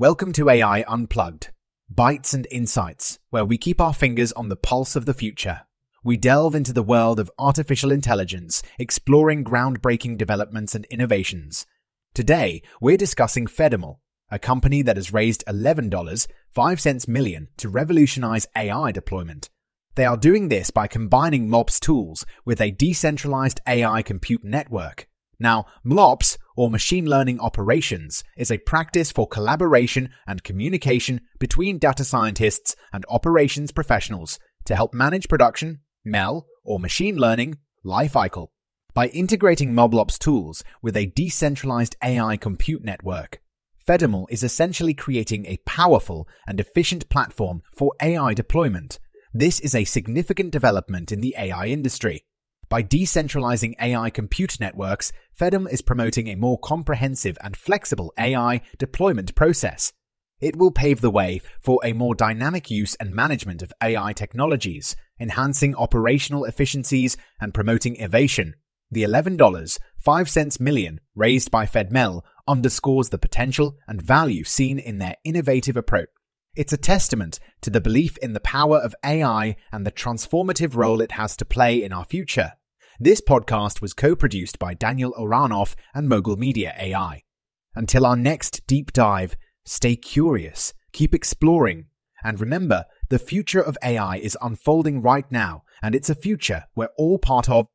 Welcome to AI Unplugged, bites and insights, where we keep our fingers on the pulse of the future. We delve into the world of artificial intelligence, exploring groundbreaking developments and innovations. Today, we're discussing FedML, a company that has raised $11.05 million to revolutionize AI deployment. They are doing this by combining MLOps tools with a decentralized AI compute network. Now, MLOps, or machine learning operations, is a practice for collaboration and communication between data scientists and operations professionals to help manage production, ML, or machine learning lifecycle. By integrating MLOps tools with a decentralized AI compute network, FedML is essentially creating a powerful and efficient platform for AI deployment. This is a significant development in the AI industry. By decentralizing AI compute networks, FedML is promoting a more comprehensive and flexible AI deployment process. It will pave the way for a more dynamic use and management of AI technologies, enhancing operational efficiencies and promoting innovation. The $11.05 million raised by FedML underscores the potential and value seen in their innovative approach. It's a testament to the belief in the power of AI and the transformative role it has to play in our future. This podcast was co produced by Daniel Oranoff and Mogul Media AI. Until our next deep dive, stay curious, keep exploring, and remember the future of AI is unfolding right now, and it's a future we're all part of.